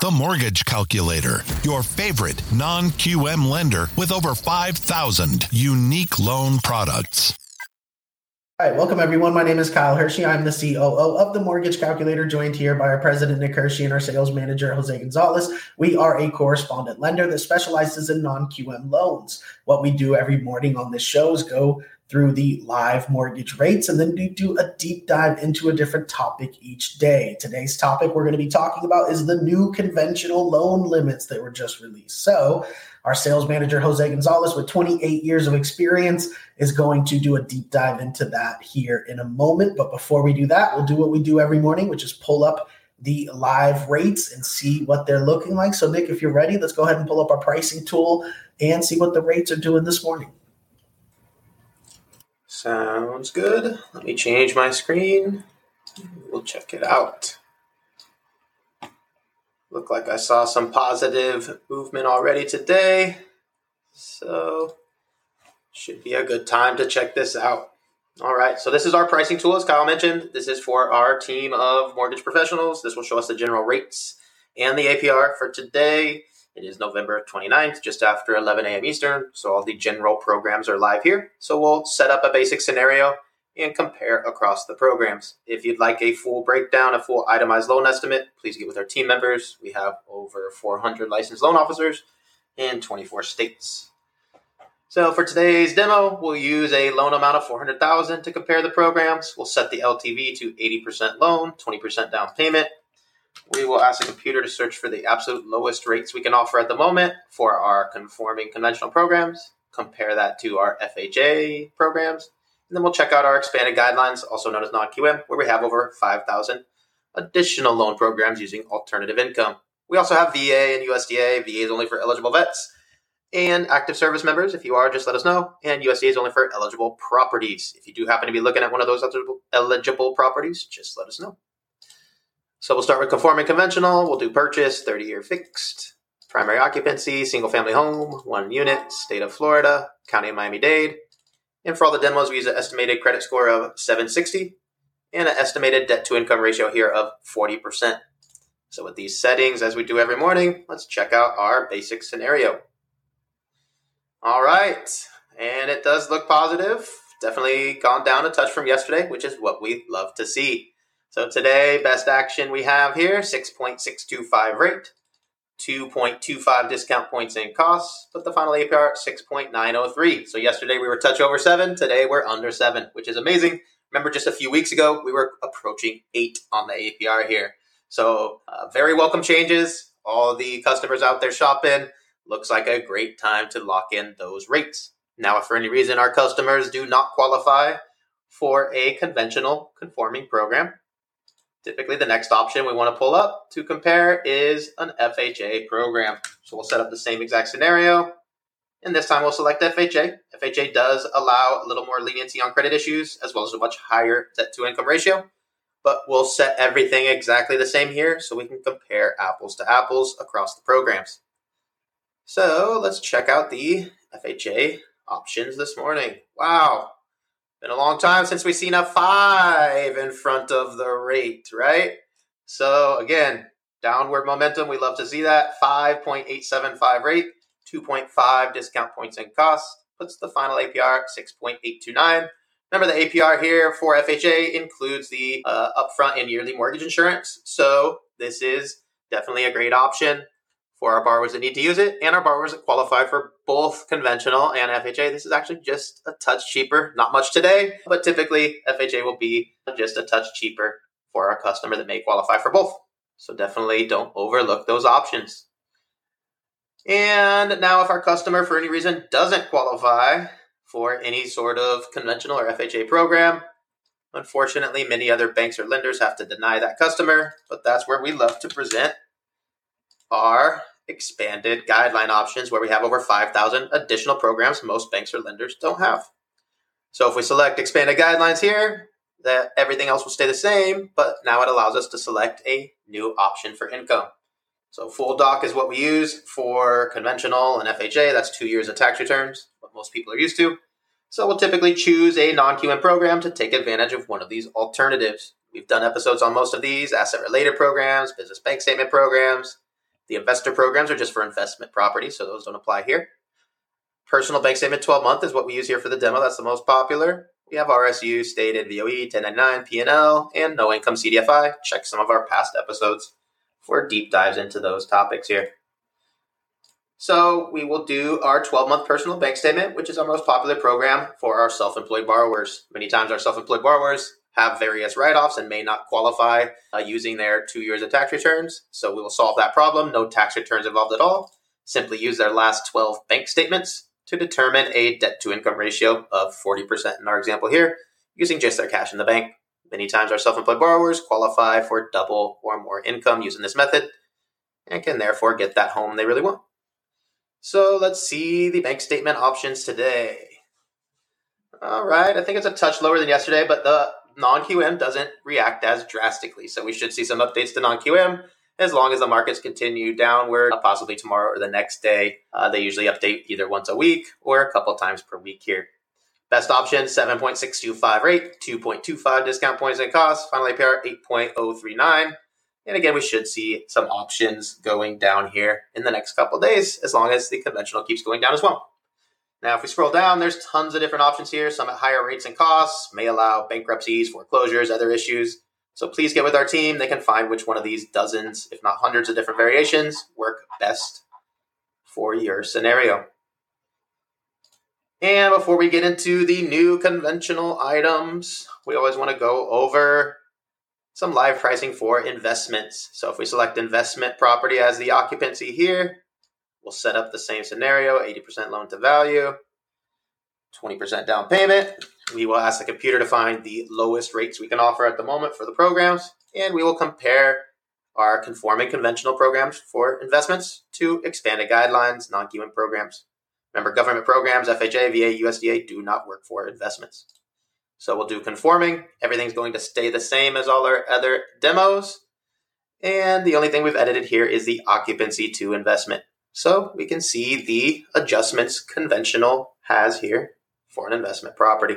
The Mortgage Calculator, your favorite non QM lender with over 5,000 unique loan products. All right, welcome everyone. My name is Kyle Hershey. I'm the COO of the Mortgage Calculator, joined here by our president, Nick Hershey, and our sales manager, Jose Gonzalez. We are a correspondent lender that specializes in non QM loans. What we do every morning on this show is go through the live mortgage rates, and then we do a deep dive into a different topic each day. Today's topic we're going to be talking about is the new conventional loan limits that were just released. So, our sales manager, Jose Gonzalez, with 28 years of experience, is going to do a deep dive into that here in a moment. But before we do that, we'll do what we do every morning, which is pull up the live rates and see what they're looking like. So, Nick, if you're ready, let's go ahead and pull up our pricing tool and see what the rates are doing this morning. Sounds good. Let me change my screen. We'll check it out. Look like I saw some positive movement already today. So, should be a good time to check this out. All right, so this is our pricing tool, as Kyle mentioned. This is for our team of mortgage professionals. This will show us the general rates and the APR for today. It is November 29th, just after 11 a.m. Eastern, so all the general programs are live here. So we'll set up a basic scenario and compare across the programs. If you'd like a full breakdown, a full itemized loan estimate, please get with our team members. We have over 400 licensed loan officers in 24 states. So for today's demo, we'll use a loan amount of 400,000 to compare the programs. We'll set the LTV to 80% loan, 20% down payment. We will ask the computer to search for the absolute lowest rates we can offer at the moment for our conforming conventional programs. Compare that to our FHA programs and then we'll check out our expanded guidelines, also known as non QM, where we have over 5,000 additional loan programs using alternative income. We also have VA and USDA. VA is only for eligible vets and active service members. If you are, just let us know. And USDA is only for eligible properties. If you do happen to be looking at one of those eligible, eligible properties, just let us know. So we'll start with conforming conventional. We'll do purchase, 30 year fixed, primary occupancy, single family home, one unit, state of Florida, county of Miami Dade. And for all the demos, we use an estimated credit score of 760 and an estimated debt to income ratio here of 40%. So with these settings, as we do every morning, let's check out our basic scenario. All right, and it does look positive. Definitely gone down a touch from yesterday, which is what we love to see. So today, best action we have here, 6.625 rate. 2.25 discount points in costs, but the final APR 6.903. So yesterday we were touch over seven. Today we're under seven, which is amazing. Remember, just a few weeks ago we were approaching eight on the APR here. So uh, very welcome changes. All the customers out there shopping. Looks like a great time to lock in those rates. Now, if for any reason our customers do not qualify for a conventional conforming program, Typically, the next option we want to pull up to compare is an FHA program. So we'll set up the same exact scenario. And this time we'll select FHA. FHA does allow a little more leniency on credit issues as well as a much higher debt to income ratio. But we'll set everything exactly the same here so we can compare apples to apples across the programs. So let's check out the FHA options this morning. Wow, been a long time since we've seen a five in front of the rate, right? So again, downward momentum. We love to see that. 5.875 rate, 2.5 discount points in cost, puts the final APR at 6.829. Remember, the APR here for FHA includes the uh, upfront and yearly mortgage insurance. So this is definitely a great option for our borrowers that need to use it and our borrowers that qualify for both conventional and FHA. This is actually just a touch cheaper. Not much today, but typically FHA will be just a touch cheaper for our customer that may qualify for both. So definitely don't overlook those options. And now, if our customer for any reason doesn't qualify for any sort of conventional or FHA program, unfortunately, many other banks or lenders have to deny that customer, but that's where we love to present our expanded guideline options where we have over 5,000 additional programs most banks or lenders don't have. So if we select expanded guidelines here, that everything else will stay the same, but now it allows us to select a new option for income. So full doc is what we use for conventional and FHA. That's two years of tax returns, what most people are used to. So we'll typically choose a non-QM program to take advantage of one of these alternatives. We've done episodes on most of these, asset-related programs, business bank statement programs, The investor programs are just for investment property, so those don't apply here. Personal bank statement 12 month is what we use here for the demo. That's the most popular. We have RSU, stated VOE, 1099, P&L, and no income CDFI. Check some of our past episodes for deep dives into those topics here. So we will do our 12 month personal bank statement, which is our most popular program for our self employed borrowers. Many times our self employed borrowers have various write offs and may not qualify uh, using their two years of tax returns. So we will solve that problem. No tax returns involved at all. Simply use their last 12 bank statements to determine a debt to income ratio of 40% in our example here, using just their cash in the bank. Many times our self employed borrowers qualify for double or more income using this method and can therefore get that home they really want. So let's see the bank statement options today. All right, I think it's a touch lower than yesterday, but the non QM doesn't react as drastically. So we should see some updates to non QM as long as the markets continue downward, uh, possibly tomorrow or the next day. Uh, they usually update either once a week or a couple times per week here. Best option 7.625 rate, 2.25 discount points and cost, final APR 8.039. And again, we should see some options going down here in the next couple days, as long as the conventional keeps going down as well. Now, if we scroll down, there's tons of different options here. Some at higher rates and costs may allow bankruptcies, foreclosures, other issues. So please get with our team. They can find which one of these dozens, if not hundreds of different variations, work best for your scenario. And before we get into the new conventional items, we always want to go over some live pricing for investments. So if we select investment property as the occupancy here, we'll set up the same scenario 80% loan to value, 20% down payment. We will ask the computer to find the lowest rates we can offer at the moment for the programs, and we will compare our conforming conventional programs for investments to expanded guidelines, non QM programs. Remember, government programs, FHA, VA, USDA do not work for investments. So we'll do conforming. Everything's going to stay the same as all our other demos. And the only thing we've edited here is the occupancy to investment. So we can see the adjustments conventional has here for an investment property.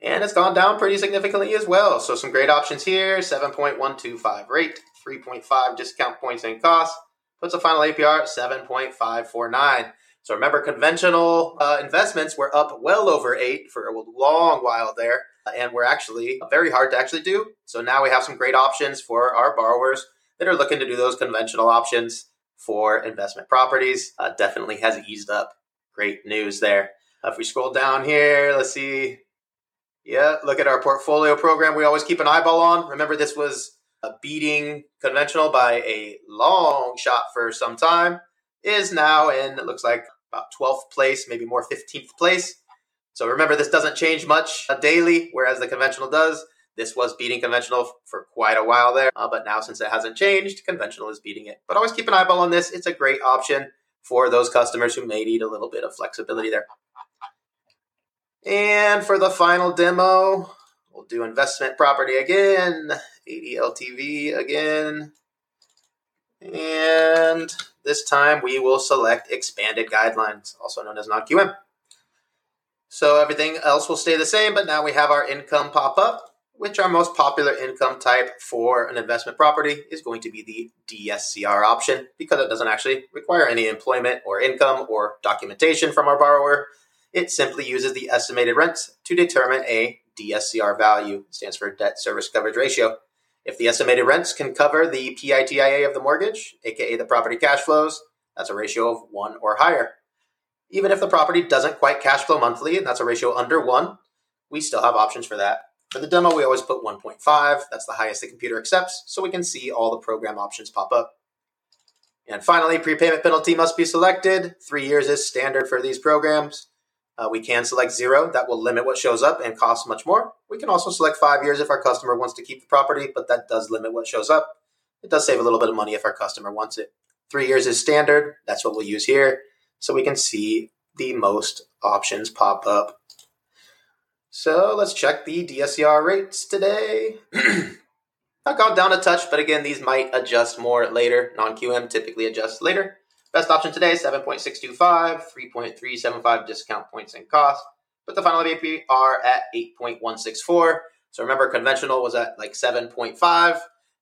And it's gone down pretty significantly as well. So some great options here 7.125 rate, 3.5 discount points and costs, puts a final APR at 7.549. So remember, conventional uh, investments were up well over eight for a long while there, and were actually very hard to actually do. So now we have some great options for our borrowers that are looking to do those conventional options for investment properties. Uh, definitely has eased up. Great news there. Uh, if we scroll down here, let's see. Yeah, look at our portfolio program. We always keep an eyeball on. Remember, this was a beating conventional by a long shot for some time. Is now in, it looks like about 12th place, maybe more 15th place. So remember, this doesn't change much uh, daily, whereas the conventional does. This was beating conventional for quite a while there, uh, but now since it hasn't changed, conventional is beating it. But always keep an eyeball on this. It's a great option for those customers who may need a little bit of flexibility there. And for the final demo, we'll do investment property again, 80 LTV again. And this time we will select expanded guidelines, also known as non-QM. So everything else will stay the same, but now we have our income pop up, which our most popular income type for an investment property is going to be the DSCR option because it doesn't actually require any employment or income or documentation from our borrower. It simply uses the estimated rents to determine a DSCR value, stands for debt service coverage ratio. If the estimated rents can cover the PITIA of the mortgage, aka the property cash flows, that's a ratio of one or higher. Even if the property doesn't quite cash flow monthly, and that's a ratio under one, we still have options for that. For the demo, we always put 1.5. That's the highest the computer accepts, so we can see all the program options pop up. And finally, prepayment penalty must be selected. Three years is standard for these programs. Uh, we can select zero. That will limit what shows up and cost much more. We can also select five years if our customer wants to keep the property, but that does limit what shows up. It does save a little bit of money if our customer wants it. Three years is standard. That's what we'll use here. So we can see the most options pop up. So let's check the DSCR rates today. I've gone down a touch, but again, these might adjust more later. Non QM typically adjusts later. Best option today, 7.625, 3.375 discount points and cost. But the final APR at 8.164. So remember, conventional was at like 7.5.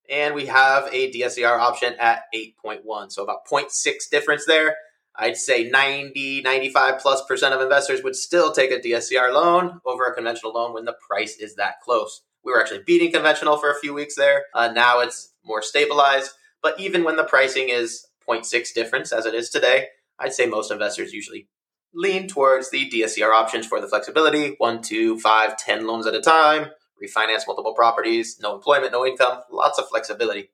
and we have a DSCR option at 8.1. So about 0.6 difference there. I'd say 90, 95 plus percent of investors would still take a DSCR loan over a conventional loan when the price is that close. We were actually beating conventional for a few weeks there. Uh, now it's more stabilized. But even when the pricing is 0.6 difference as it is today, I'd say most investors usually lean towards the DSCR options for the flexibility one, two, five, ten loans at a time, refinance multiple properties, no employment, no income, lots of flexibility.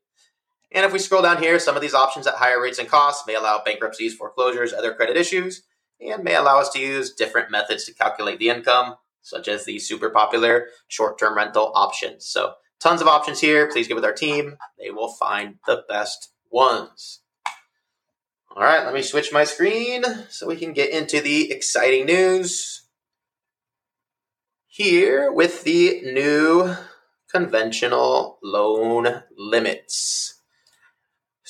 And if we scroll down here, some of these options at higher rates and costs may allow bankruptcies, foreclosures, other credit issues, and may allow us to use different methods to calculate the income, such as the super popular short term rental options. So, tons of options here. Please get with our team, they will find the best ones. All right, let me switch my screen so we can get into the exciting news here with the new conventional loan limits.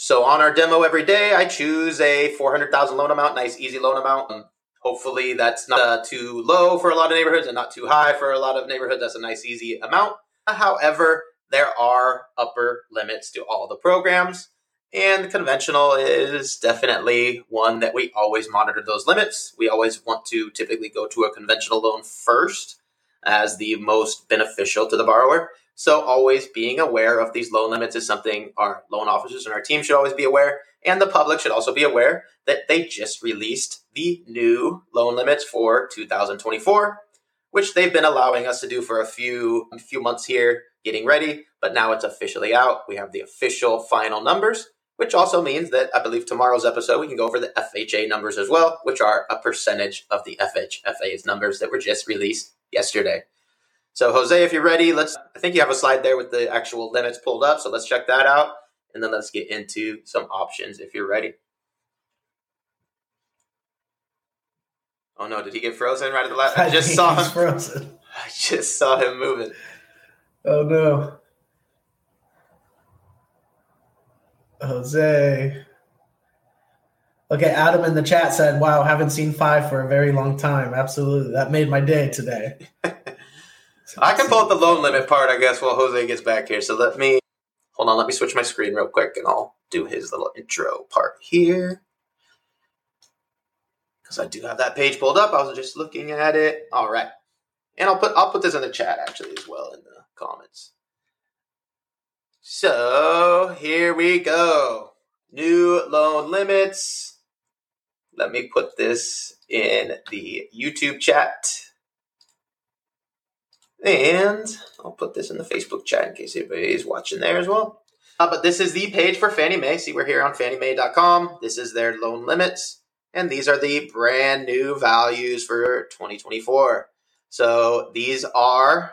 So on our demo every day, I choose a 400,000 loan amount, nice easy loan amount. Hopefully that's not uh, too low for a lot of neighborhoods and not too high for a lot of neighborhoods. That's a nice easy amount. However, there are upper limits to all the programs. And conventional is definitely one that we always monitor those limits. We always want to typically go to a conventional loan first as the most beneficial to the borrower. So always being aware of these loan limits is something our loan officers and our team should always be aware. And the public should also be aware that they just released the new loan limits for 2024, which they've been allowing us to do for a few a few months here, getting ready. But now it's officially out. We have the official final numbers, which also means that I believe tomorrow's episode we can go over the FHA numbers as well, which are a percentage of the FHFA's numbers that were just released yesterday. So Jose, if you're ready, let's. I think you have a slide there with the actual limits pulled up. So let's check that out, and then let's get into some options if you're ready. Oh no! Did he get frozen right at the last? I, just saw him frozen. I just saw him moving. Oh no, Jose. Okay, Adam in the chat said, "Wow, haven't seen five for a very long time." Absolutely, that made my day today. I can pull up the loan limit part, I guess, while Jose gets back here. So let me hold on. Let me switch my screen real quick, and I'll do his little intro part here because I do have that page pulled up. I was just looking at it. All right, and I'll put I'll put this in the chat actually as well in the comments. So here we go. New loan limits let me put this in the YouTube chat. And I'll put this in the Facebook chat in case anybody is watching there as well. Uh, but this is the page for Fannie Mae. See, we're here on fanniemae.com. This is their loan limits. And these are the brand new values for 2024. So these are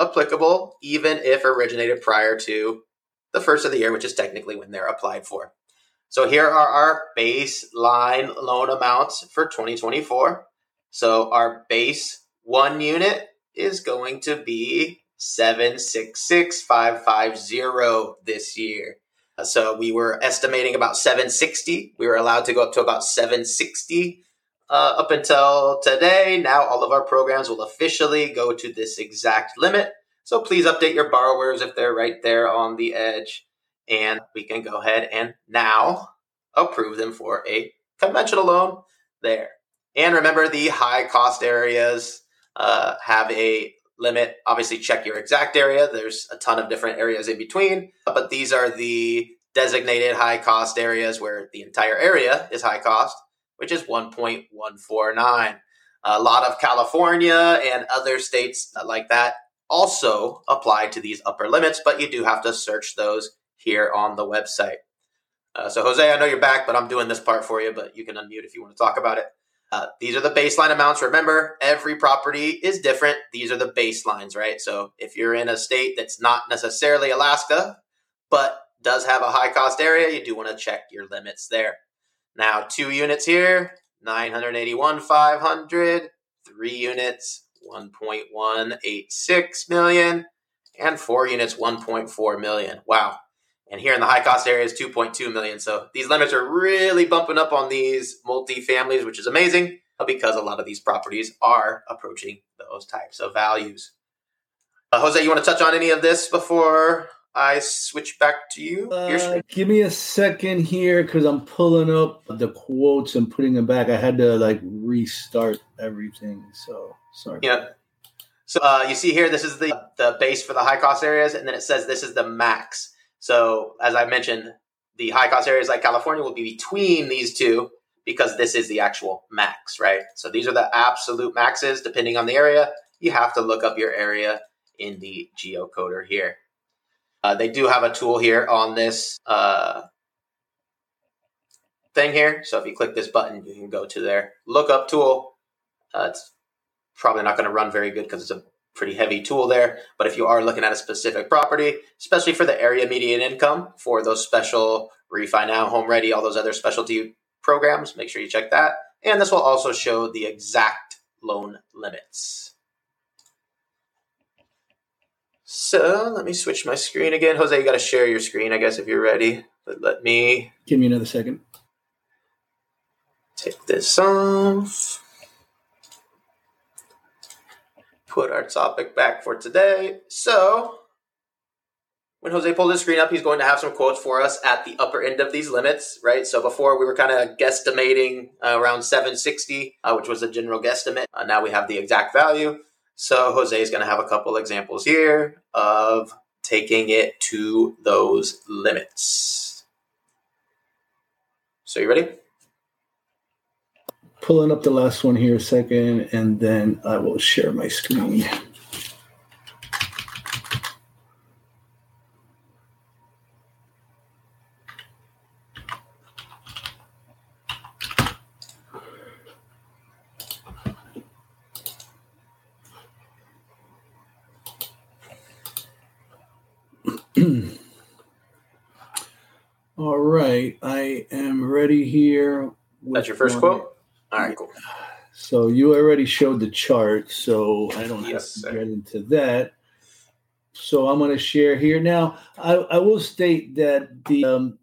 applicable even if originated prior to the first of the year, which is technically when they're applied for. So here are our baseline loan amounts for 2024. So our base one unit is going to be 766550 this year. So we were estimating about 760. We were allowed to go up to about 760 uh, up until today. Now all of our programs will officially go to this exact limit. So please update your borrowers if they're right there on the edge and we can go ahead and now approve them for a conventional loan there. And remember, the high cost areas uh, have a limit. Obviously, check your exact area. There's a ton of different areas in between, but these are the designated high cost areas where the entire area is high cost, which is 1.149. A lot of California and other states like that also apply to these upper limits, but you do have to search those here on the website. Uh, so, Jose, I know you're back, but I'm doing this part for you, but you can unmute if you want to talk about it. Uh, these are the baseline amounts. Remember, every property is different. These are the baselines, right? So, if you're in a state that's not necessarily Alaska, but does have a high cost area, you do want to check your limits there. Now, two units here, 981, 500, three units, 1.186 million, and four units, 1.4 million. Wow. And here in the high cost area is 2.2 million. So these limits are really bumping up on these multi-families, which is amazing because a lot of these properties are approaching those types of values. Uh, Jose, you want to touch on any of this before I switch back to you? Uh, give me a second here because I'm pulling up the quotes and putting them back. I had to like restart everything. So sorry. Yeah. So uh, you see here, this is the the base for the high cost areas, and then it says this is the max. So as I mentioned, the high cost areas like California will be between these two because this is the actual max, right? So these are the absolute maxes depending on the area. You have to look up your area in the geocoder here. Uh, they do have a tool here on this uh, thing here. So if you click this button, you can go to their lookup tool. Uh, it's probably not going to run very good because it's a pretty heavy tool there. But if you are looking at a specific property, especially for the area median income for those special RefiNow, home ready, all those other specialty programs, make sure you check that. And this will also show the exact loan limits. So let me switch my screen again. Jose, you got to share your screen, I guess, if you're ready. But let me. Give me another second. Take this off. Put our topic back for today. So, when Jose pulled his screen up, he's going to have some quotes for us at the upper end of these limits, right? So before we were kind of guesstimating uh, around 760, uh, which was a general guesstimate. Uh, now we have the exact value. So Jose is going to have a couple examples here of taking it to those limits. So you ready? Pulling up the last one here a second, and then I will share my screen. All right, I am ready here. That's your first quote? All right, cool. So you already showed the chart, so I don't yes, have to sir. get into that. So I'm going to share here now. I, I will state that the um,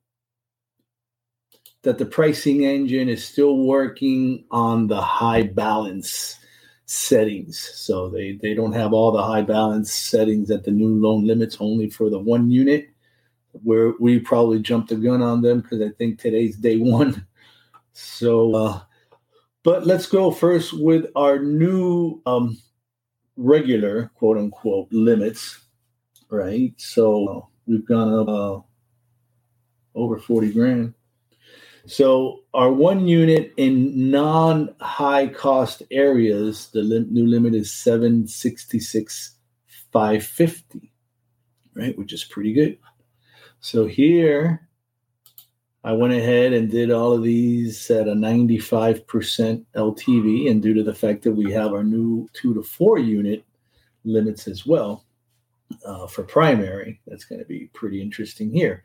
that the pricing engine is still working on the high balance settings. So they, they don't have all the high balance settings at the new loan limits only for the one unit where we probably jumped the gun on them because I think today's day one. So, uh, but let's go first with our new um, regular quote unquote limits, right? So we've gone up uh, over 40 grand. So our one unit in non-high cost areas, the new limit is 766 550, right? Which is pretty good. So here I went ahead and did all of these at a 95% LTV. And due to the fact that we have our new two to four unit limits as well uh, for primary, that's going to be pretty interesting here.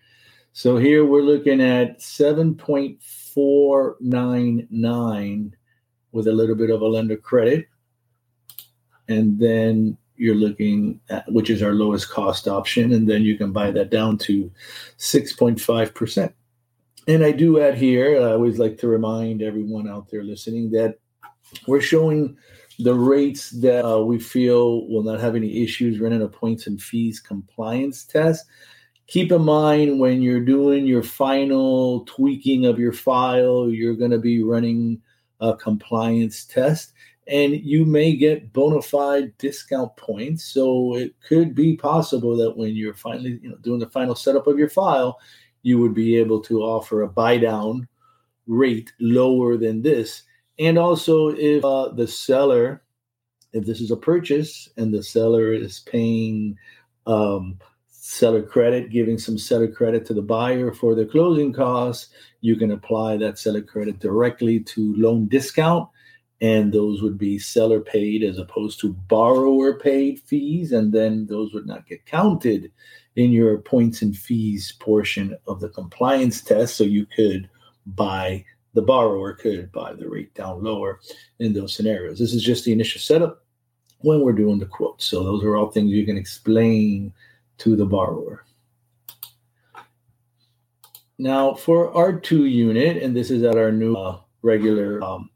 So here we're looking at 7.499 with a little bit of a lender credit. And then you're looking at, which is our lowest cost option. And then you can buy that down to 6.5%. And I do add here, I always like to remind everyone out there listening that we're showing the rates that uh, we feel will not have any issues running a points and fees compliance test keep in mind when you're doing your final tweaking of your file, you're going to be running a compliance test and you may get bona fide discount points. So it could be possible that when you're finally you know, doing the final setup of your file, you would be able to offer a buy down rate lower than this. And also, if uh, the seller, if this is a purchase and the seller is paying um, seller credit, giving some seller credit to the buyer for their closing costs. You can apply that seller credit directly to loan discount, and those would be seller paid as opposed to borrower paid fees, and then those would not get counted in your points and fees portion of the compliance test. So you could buy the borrower could buy the rate down lower in those scenarios. This is just the initial setup when we're doing the quotes. So those are all things you can explain to the borrower. Now, for our two unit, and this is at our new uh, regular um,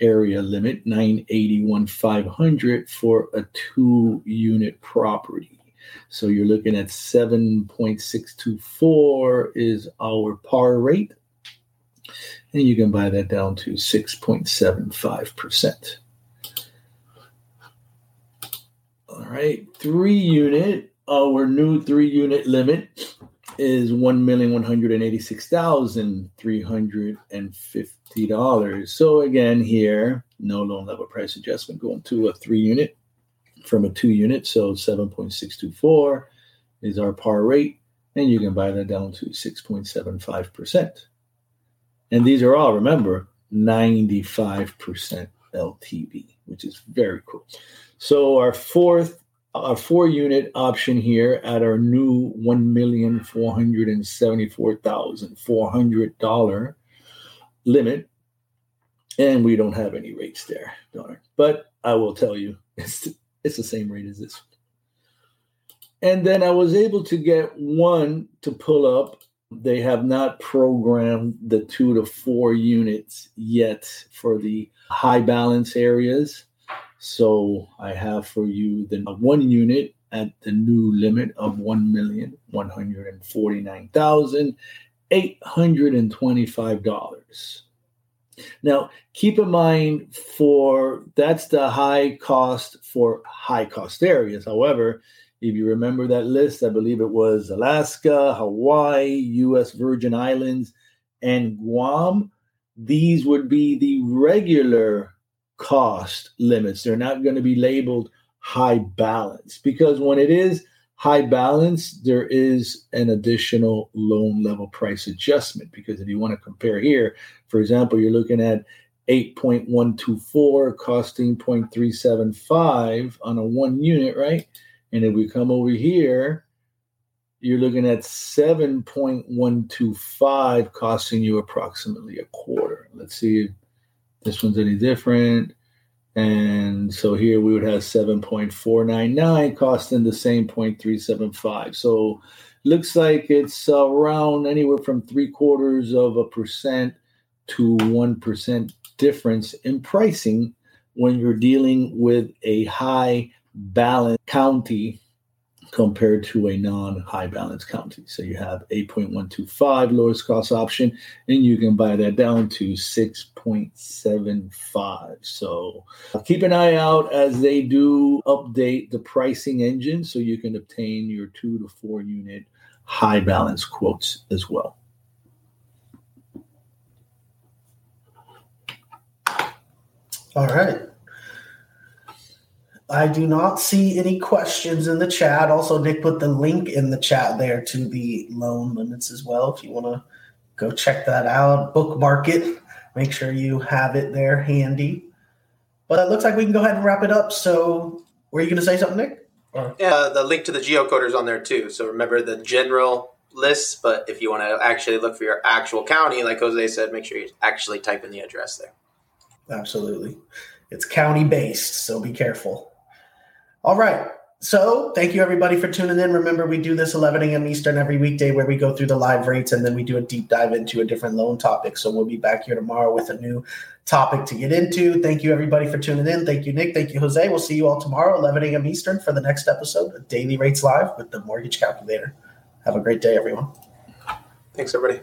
area limit, 981 500 for a two unit property. So you're looking at 7.624 is our par rate. And you can buy that down to 6.75%. All right, three unit, our new three unit limit is one million one hundred and eighty six thousand three hundred and fifty dollars. So again, here no loan level price adjustment going to a three unit from a two unit. So seven point six two four is our par rate, and you can buy that down to six point seven five percent. And these are all remember ninety five percent LTV, which is very cool. So our fourth a four unit option here at our new one million four hundred and seventy four thousand four hundred dollar limit, and we don't have any rates there, darn. But I will tell you, it's it's the same rate as this one. And then I was able to get one to pull up. They have not programmed the two to four units yet for the high balance areas. So I have for you the one unit at the new limit of 1,149,825. Now, keep in mind for that's the high cost for high cost areas. However, if you remember that list, I believe it was Alaska, Hawaii, US Virgin Islands, and Guam. These would be the regular cost limits. They're not going to be labeled high balance because when it is high balance, there is an additional loan level price adjustment. Because if you want to compare here, for example, you're looking at 8.124 costing 0.375 on a one unit, right? And if we come over here, you're looking at 7.125 costing you approximately a quarter. Let's see if this one's any different. And so here we would have 7.499 costing the same 0.375. So looks like it's around anywhere from three quarters of a percent to 1% difference in pricing when you're dealing with a high balance county compared to a non-high balance county. So you have 8.125 lowest cost option, and you can buy that down to 6.75. So uh, keep an eye out as they do update the pricing engine so you can obtain your two to four unit high balance quotes as well. All right. I do not see any questions in the chat. Also, Nick put the link in the chat there to the loan limits as well. If you want to go check that out, bookmark it, make sure you have it there handy. But it looks like we can go ahead and wrap it up. So, were you going to say something, Nick? Or? Yeah, the link to the geocoders on there too. So remember the general lists, but if you want to actually look for your actual county, like Jose said, make sure you actually type in the address there. Absolutely. It's county based, so be careful. All right. So thank you everybody for tuning in. Remember, we do this 11 a.m. Eastern every weekday where we go through the live rates and then we do a deep dive into a different loan topic. So we'll be back here tomorrow with a new topic to get into. Thank you everybody for tuning in. Thank you, Nick. Thank you, Jose. We'll see you all tomorrow, 11 a.m. Eastern for the next episode of Daily Rates Live with the Mortgage Calculator. Have a great day, everyone. Thanks, everybody.